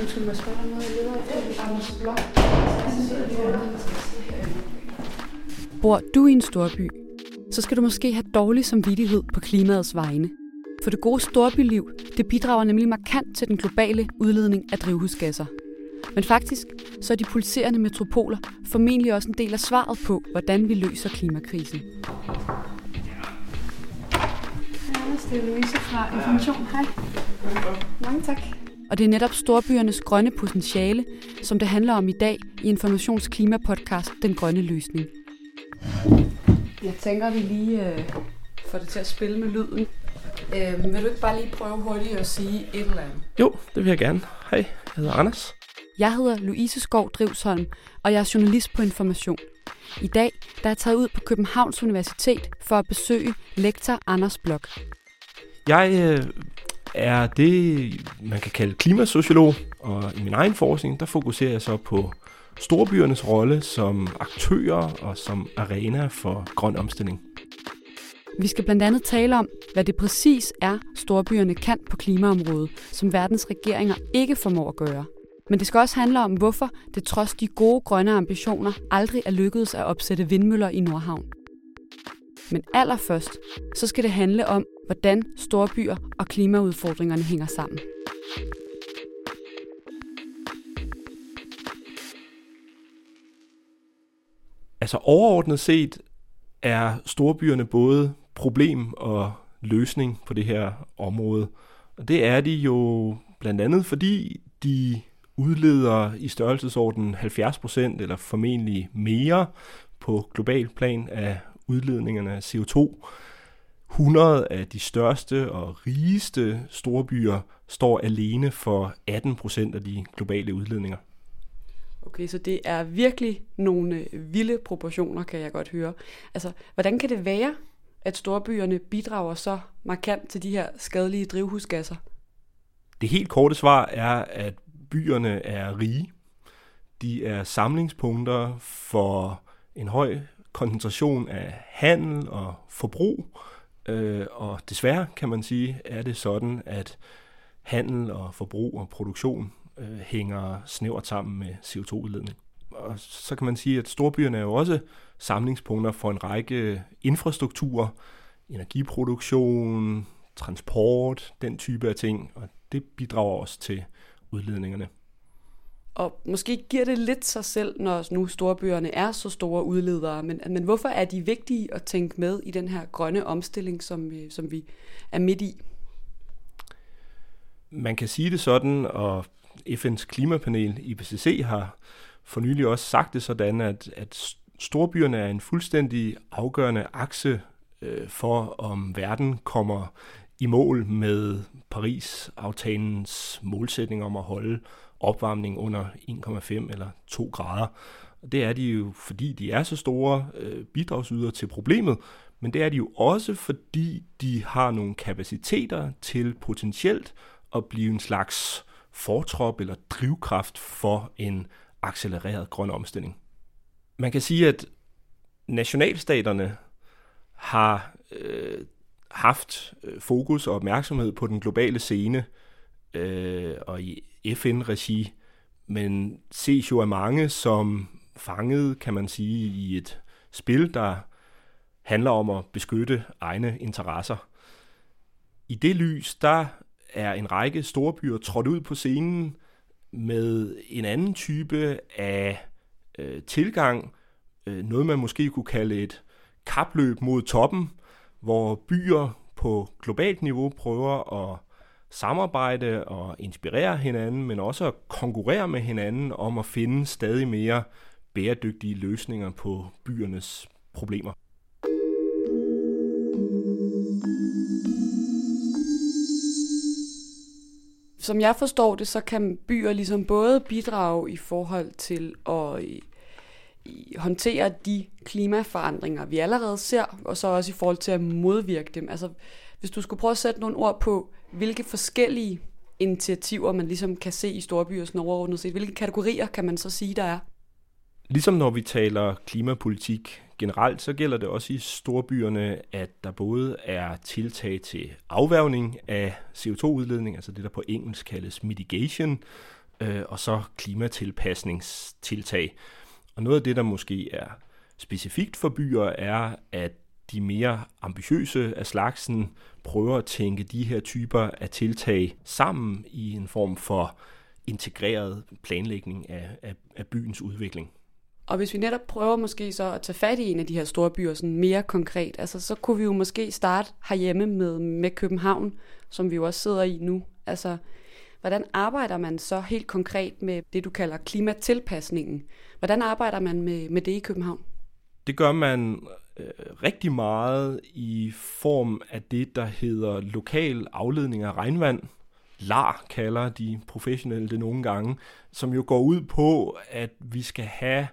Undskyld må jeg spørge dig noget, jeg leder efter Anders Blok. Bor du i en storby, så skal du måske have dårlig samvittighed på klimaets vegne. For det gode storbyliv, det bidrager nemlig markant til den globale udledning af drivhusgasser. Men faktisk så er de pulserende metropoler formentlig også en del af svaret på, hvordan vi løser klimakrisen. Anders, det er Louise fra Information. Hej. Mange tak. Og det er netop storbyernes grønne potentiale, som det handler om i dag i Informations klimapodcast Den Grønne Løsning. Jeg tænker, vi lige øh, får det til at spille med lyden. Øh, vil du ikke bare lige prøve hurtigt at sige et eller andet? Jo, det vil jeg gerne. Hej, jeg hedder Anders. Jeg hedder Louise Skov Drivsholm, og jeg er journalist på Information. I dag der er jeg taget ud på Københavns Universitet for at besøge lektor Anders Blok. Jeg øh, er det, man kan kalde klimasociolog, og i min egen forskning, der fokuserer jeg så på storbyernes rolle som aktører og som arena for grøn omstilling. Vi skal blandt andet tale om, hvad det præcis er, storbyerne kan på klimaområdet, som verdens regeringer ikke formår at gøre. Men det skal også handle om, hvorfor det trods de gode grønne ambitioner aldrig er lykkedes at opsætte vindmøller i Nordhavn. Men allerførst, så skal det handle om, hvordan storbyer og klimaudfordringerne hænger sammen. Altså overordnet set er storbyerne både problem og løsning på det her område. Og det er de jo blandt andet, fordi de udleder i størrelsesorden 70% eller formentlig mere på global plan af udledningerne af CO2. 100 af de største og rigeste storbyer står alene for 18% af de globale udledninger. Okay, så det er virkelig nogle vilde proportioner, kan jeg godt høre. Altså, hvordan kan det være, at storbyerne bidrager så markant til de her skadelige drivhusgasser? Det helt korte svar er, at byerne er rige. De er samlingspunkter for en høj koncentration af handel og forbrug. Øh, og desværre kan man sige, er det sådan, at handel og forbrug og produktion øh, hænger snævert sammen med CO2-udledning. Og så kan man sige, at storbyerne er jo også samlingspunkter for en række infrastrukturer, energiproduktion, transport, den type af ting, og det bidrager også til udledningerne. Og måske giver det lidt sig selv, når nu storbyerne er så store udledere, men, men hvorfor er de vigtige at tænke med i den her grønne omstilling, som, øh, som vi er midt i? Man kan sige det sådan, og FN's klimapanel IPCC har for nylig også sagt det sådan, at, at storbyerne er en fuldstændig afgørende akse øh, for, om verden kommer i mål med Paris-aftalens målsætning om at holde opvarmning under 1,5 eller 2 grader. Og det er de jo, fordi de er så store øh, bidragsyder til problemet, men det er de jo også, fordi de har nogle kapaciteter til potentielt at blive en slags fortrop eller drivkraft for en accelereret grøn omstilling. Man kan sige, at nationalstaterne har øh, haft øh, fokus og opmærksomhed på den globale scene øh, og i FN-regi, men ses jo af mange som fanget, kan man sige, i et spil, der handler om at beskytte egne interesser. I det lys, der er en række storbyer trådt ud på scenen med en anden type af øh, tilgang, øh, noget man måske kunne kalde et kapløb mod toppen, hvor byer på globalt niveau prøver at samarbejde og inspirere hinanden, men også at konkurrere med hinanden om at finde stadig mere bæredygtige løsninger på byernes problemer. Som jeg forstår det, så kan byer ligesom både bidrage i forhold til at håndtere de klimaforandringer, vi allerede ser, og så også i forhold til at modvirke dem. Altså, hvis du skulle prøve at sætte nogle ord på, hvilke forskellige initiativer, man ligesom kan se i storbyer sådan overordnet set, hvilke kategorier kan man så sige, der er? Ligesom når vi taler klimapolitik generelt, så gælder det også i storbyerne, at der både er tiltag til afværgning af CO2-udledning, altså det der på engelsk kaldes mitigation, øh, og så klimatilpasningstiltag. Og noget af det, der måske er specifikt for byer, er, at de mere ambitiøse af slagsen prøver at tænke de her typer af tiltag sammen i en form for integreret planlægning af, af, af byens udvikling. Og hvis vi netop prøver måske så at tage fat i en af de her store byer sådan mere konkret, altså så kunne vi jo måske starte herhjemme med, med København, som vi jo også sidder i nu. Altså, hvordan arbejder man så helt konkret med det, du kalder klimatilpasningen? Hvordan arbejder man med, med det i København? Det gør man øh, rigtig meget i form af det, der hedder lokal afledning af regnvand. LAR kalder de professionelle det nogle gange, som jo går ud på, at vi skal have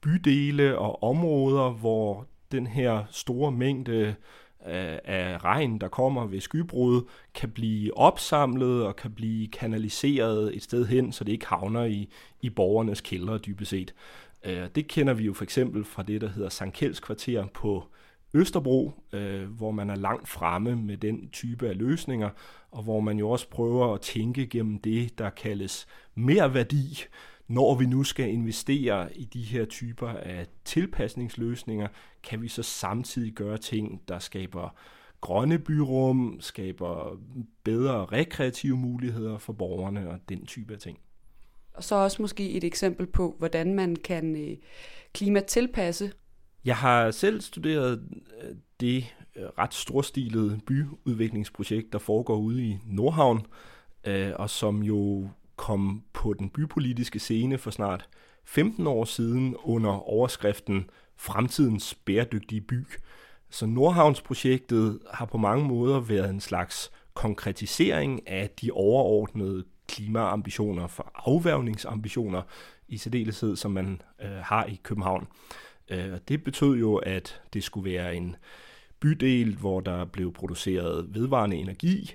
bydele og områder, hvor den her store mængde af, af regn, der kommer ved skybrud, kan blive opsamlet og kan blive kanaliseret et sted hen, så det ikke havner i, i borgernes kældre dybest set. Øh, det kender vi jo for eksempel fra det, der hedder Sankt Kjelds kvarter på Østerbro, øh, hvor man er langt fremme med den type af løsninger, og hvor man jo også prøver at tænke gennem det, der kaldes mere værdi, når vi nu skal investere i de her typer af tilpasningsløsninger, kan vi så samtidig gøre ting, der skaber grønne byrum, skaber bedre rekreative muligheder for borgerne og den type af ting. Og så også måske et eksempel på, hvordan man kan øh, klimatilpasse. Jeg har selv studeret øh, det øh, ret storstilede byudviklingsprojekt, der foregår ude i Nordhavn, og som jo kom på den bypolitiske scene for snart 15 år siden under overskriften Fremtidens bæredygtige by. Så Nordhavnsprojektet har på mange måder været en slags konkretisering af de overordnede klimaambitioner for afværgningsambitioner i særdeleshed, som man øh, har i København. Øh, det betød jo, at det skulle være en bydel, hvor der blev produceret vedvarende energi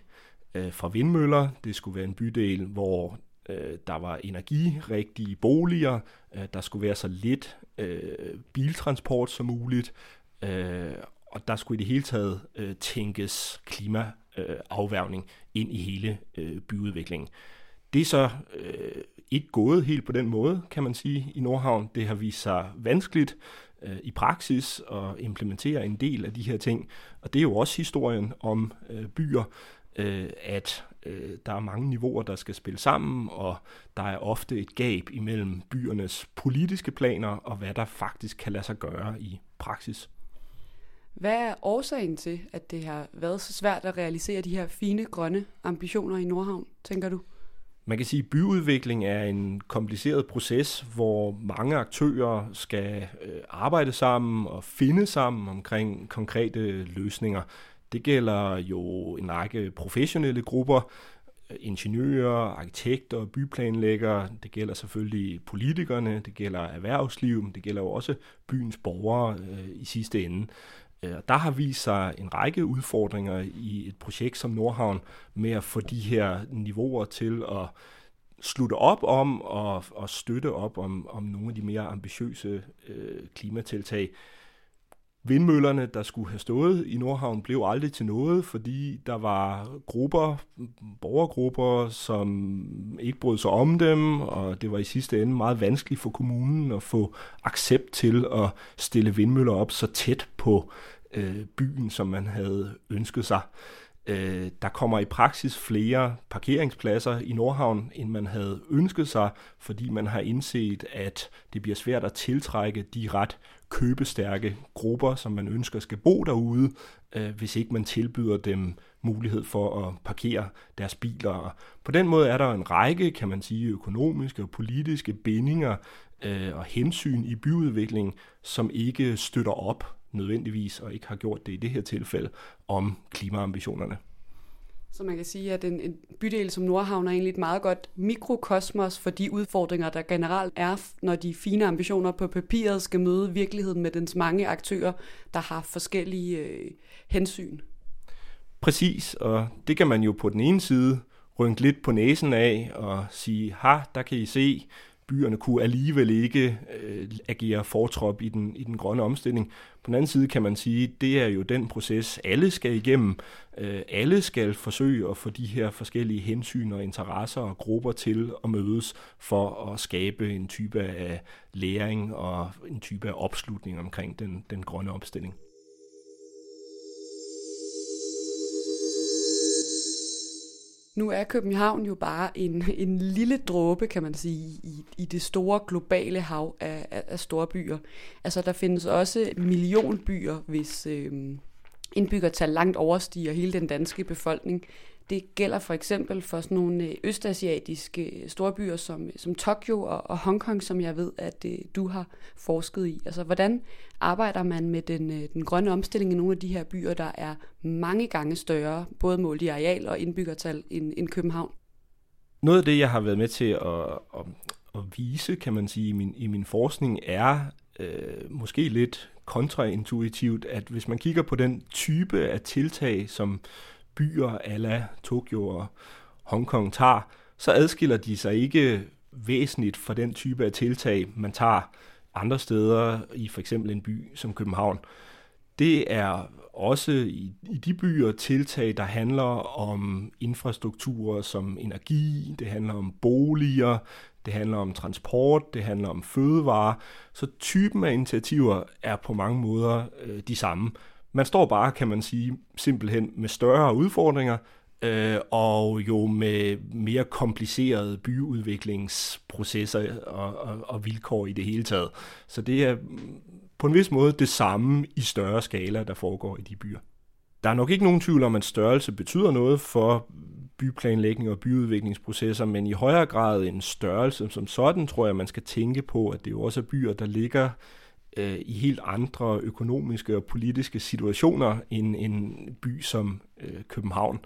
øh, fra vindmøller. Det skulle være en bydel, hvor øh, der var energirigtige boliger, øh, der skulle være så lidt øh, biltransport som muligt, øh, og der skulle i det hele taget øh, tænkes klimaafværgning øh, ind i hele øh, byudviklingen. Det er så øh, ikke gået helt på den måde, kan man sige, i Nordhavn. Det har vist sig vanskeligt øh, i praksis at implementere en del af de her ting, og det er jo også historien om øh, byer, øh, at øh, der er mange niveauer, der skal spille sammen, og der er ofte et gab imellem byernes politiske planer og hvad der faktisk kan lade sig gøre i praksis. Hvad er årsagen til, at det har været så svært at realisere de her fine grønne ambitioner i Nordhavn, tænker du? Man kan sige, at byudvikling er en kompliceret proces, hvor mange aktører skal øh, arbejde sammen og finde sammen omkring konkrete løsninger. Det gælder jo en række professionelle grupper, ingeniører, arkitekter, byplanlæggere, det gælder selvfølgelig politikerne, det gælder erhvervsliv, det gælder jo også byens borgere øh, i sidste ende. Øh, og der har vist sig en række udfordringer i et projekt som Nordhavn med at få de her niveauer til at slutte op om og, og støtte op om, om nogle af de mere ambitiøse øh, klimatiltag. Vindmøllerne, der skulle have stået i Nordhavn, blev aldrig til noget, fordi der var grupper, borgergrupper, som ikke brød sig om dem, og det var i sidste ende meget vanskeligt for kommunen at få accept til at stille vindmøller op så tæt på øh, byen, som man havde ønsket sig. Øh, der kommer i praksis flere parkeringspladser i Nordhavn, end man havde ønsket sig, fordi man har indset, at det bliver svært at tiltrække de ret købestærke grupper, som man ønsker skal bo derude, øh, hvis ikke man tilbyder dem mulighed for at parkere deres biler. Og på den måde er der en række, kan man sige, økonomiske og politiske bindinger øh, og hensyn i byudviklingen, som ikke støtter op nødvendigvis, og ikke har gjort det i det her tilfælde, om klimaambitionerne. Så man kan sige, at en, en bydel som Nordhavn er egentlig et meget godt mikrokosmos for de udfordringer, der generelt er, når de fine ambitioner på papiret skal møde virkeligheden med dens mange aktører, der har forskellige øh, hensyn. Præcis, og det kan man jo på den ene side rynke lidt på næsen af og sige, ha, der kan I se, byerne kunne alligevel ikke øh, agere fortrop i den, i den grønne omstilling. På den anden side kan man sige, det er jo den proces, alle skal igennem. Øh, alle skal forsøge at få de her forskellige hensyn og interesser og grupper til at mødes for at skabe en type af læring og en type af opslutning omkring den, den grønne omstilling. Nu er København jo bare en, en lille dråbe, kan man sige, i, i det store globale hav af, af, af store byer. Altså, der findes også millionbyer, hvis øh, indbyggertal langt overstiger hele den danske befolkning. Det gælder for eksempel for sådan nogle øh, østasiatiske øh, storbyer som, øh, som Tokyo og, og Hongkong, som jeg ved, at øh, du har forsket i. Altså, hvordan arbejder man med den, øh, den grønne omstilling i nogle af de her byer, der er mange gange større, både målt i areal og indbyggertal, end, end København? Noget af det, jeg har været med til at, at, at vise, kan man sige, i min, i min forskning, er øh, måske lidt kontraintuitivt, at hvis man kigger på den type af tiltag, som byer ala Tokyo og Hongkong tager, så adskiller de sig ikke væsentligt fra den type af tiltag, man tager andre steder i for eksempel en by som København. Det er også i, i de byer tiltag, der handler om infrastrukturer som energi, det handler om boliger, det handler om transport, det handler om fødevare. Så typen af initiativer er på mange måder øh, de samme. Man står bare, kan man sige, simpelthen med større udfordringer, øh, og jo med mere komplicerede byudviklingsprocesser og, og, og vilkår i det hele taget. Så det er på en vis måde det samme i større skala, der foregår i de byer. Der er nok ikke nogen tvivl om, at størrelse betyder noget for byplanlægning og byudviklingsprocesser, men i højere grad en størrelse som sådan, tror jeg, man skal tænke på, at det jo også er byer, der ligger øh, Øh, i helt andre økonomiske og politiske situationer end en by som øh, København.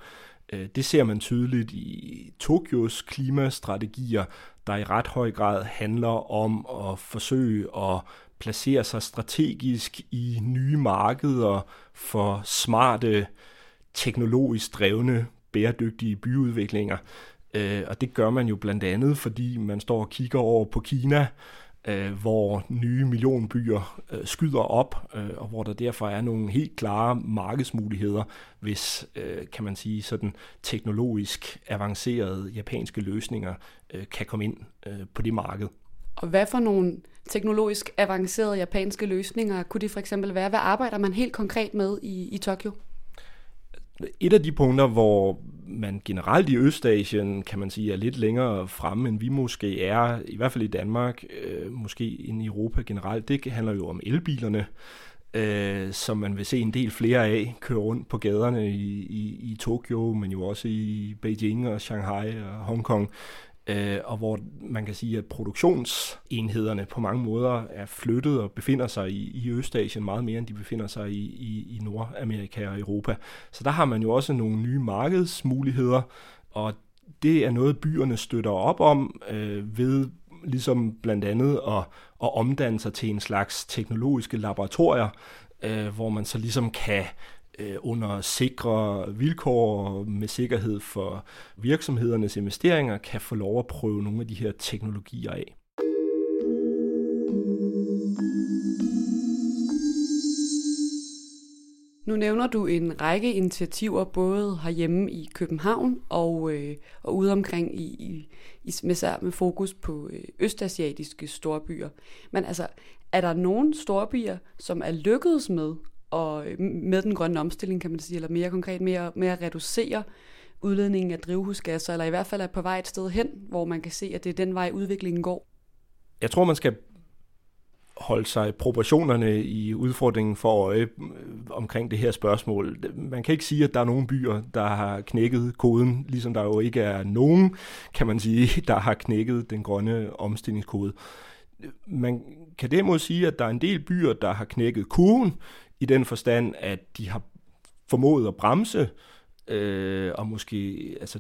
Øh, det ser man tydeligt i Tokyos klimastrategier, der i ret høj grad handler om at forsøge at placere sig strategisk i nye markeder for smarte, teknologisk drevne, bæredygtige byudviklinger. Øh, og det gør man jo blandt andet, fordi man står og kigger over på Kina, øh, hvor nye millionbyer øh, skyder op, øh, og hvor der derfor er nogle helt klare markedsmuligheder, hvis, øh, kan man sige, sådan teknologisk avancerede japanske løsninger øh, kan komme ind øh, på det marked. Og hvad for nogle teknologisk avancerede japanske løsninger kunne det for eksempel være? Hvad arbejder man helt konkret med i, i Tokyo? Et af de punkter, hvor man generelt i Østasien, kan man sige, er lidt længere fremme, end vi måske er, i hvert fald i Danmark, øh, måske i Europa generelt, det handler jo om elbilerne, øh, som man vil se en del flere af køre rundt på gaderne i, i, i Tokyo, men jo også i Beijing og Shanghai og Hongkong øh, og hvor man kan sige, at produktionsenhederne på mange måder er flyttet og befinder sig i, i Østasien meget mere, end de befinder sig i, i, i Nordamerika og Europa. Så der har man jo også nogle nye markedsmuligheder, og det er noget, byerne støtter op om øh, ved ligesom blandt andet at, at omdanne sig til en slags teknologiske laboratorier, øh, hvor man så ligesom kan øh, under sikre vilkår med sikkerhed for virksomhedernes investeringer kan få lov at prøve nogle af de her teknologier af. Nu nævner du en række initiativer, både herhjemme i København og, øh, og ude omkring i, i, i med, med fokus på øh, østasiatiske storbyer. Men altså, er der nogen storbyer, som er lykkedes med og med den grønne omstilling, kan man sige, eller mere konkret med at, med at reducere udledningen af drivhusgasser, eller i hvert fald er på vej et sted hen, hvor man kan se, at det er den vej, udviklingen går? Jeg tror, man skal holde sig proportionerne i udfordringen for øje øh, omkring det her spørgsmål. Man kan ikke sige, at der er nogen byer, der har knækket koden, ligesom der jo ikke er nogen, kan man sige, der har knækket den grønne omstillingskode. Man kan derimod sige, at der er en del byer, der har knækket kurven, i den forstand, at de har formået at bremse, øh, og måske altså,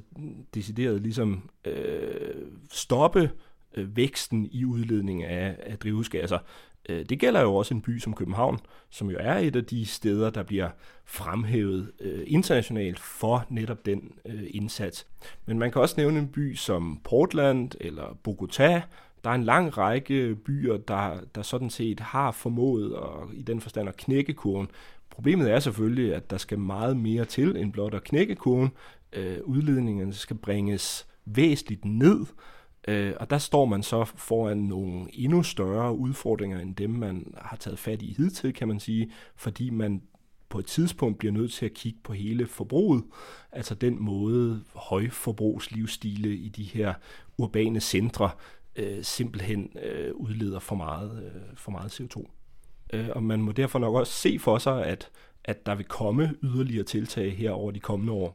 decideret ligesom øh, stoppe øh, væksten i udledning af, af drivhusgasser. Øh, det gælder jo også en by som København, som jo er et af de steder, der bliver fremhævet øh, internationalt for netop den øh, indsats. Men man kan også nævne en by som Portland eller Bogota, der er en lang række byer, der, der sådan set har formået at, i den forstand at knække kurven. Problemet er selvfølgelig, at der skal meget mere til end blot at knække kurven. Øh, udledningerne skal bringes væsentligt ned, øh, og der står man så foran nogle endnu større udfordringer end dem, man har taget fat i hidtil, kan man sige, fordi man på et tidspunkt bliver nødt til at kigge på hele forbruget, altså den måde højforbrugslivsstile i de her urbane centre øh, simpelthen øh, udleder for meget, øh, for meget CO2. Øh, og man må derfor nok også se for sig, at, at der vil komme yderligere tiltag her over de kommende år.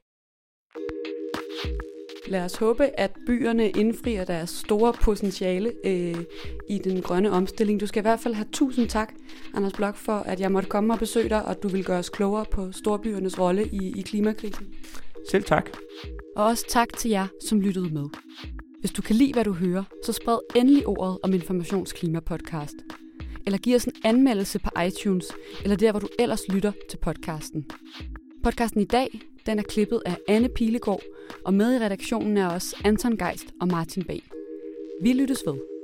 Lad os håbe, at byerne indfrier deres store potentiale øh, i den grønne omstilling. Du skal i hvert fald have tusind tak, Anders Blok, for at jeg måtte komme og besøge dig, og at du vil gøre os klogere på storbyernes rolle i, i klimakrisen. Selv tak. Og også tak til jer, som lyttede med. Hvis du kan lide, hvad du hører, så spred endelig ordet om Informationsklima-podcast. Eller giv os en anmeldelse på iTunes, eller der, hvor du ellers lytter til podcasten. Podcasten i dag, den er klippet af Anne Pilegaard, og med i redaktionen er også Anton Geist og Martin Bag. Vi lyttes ved.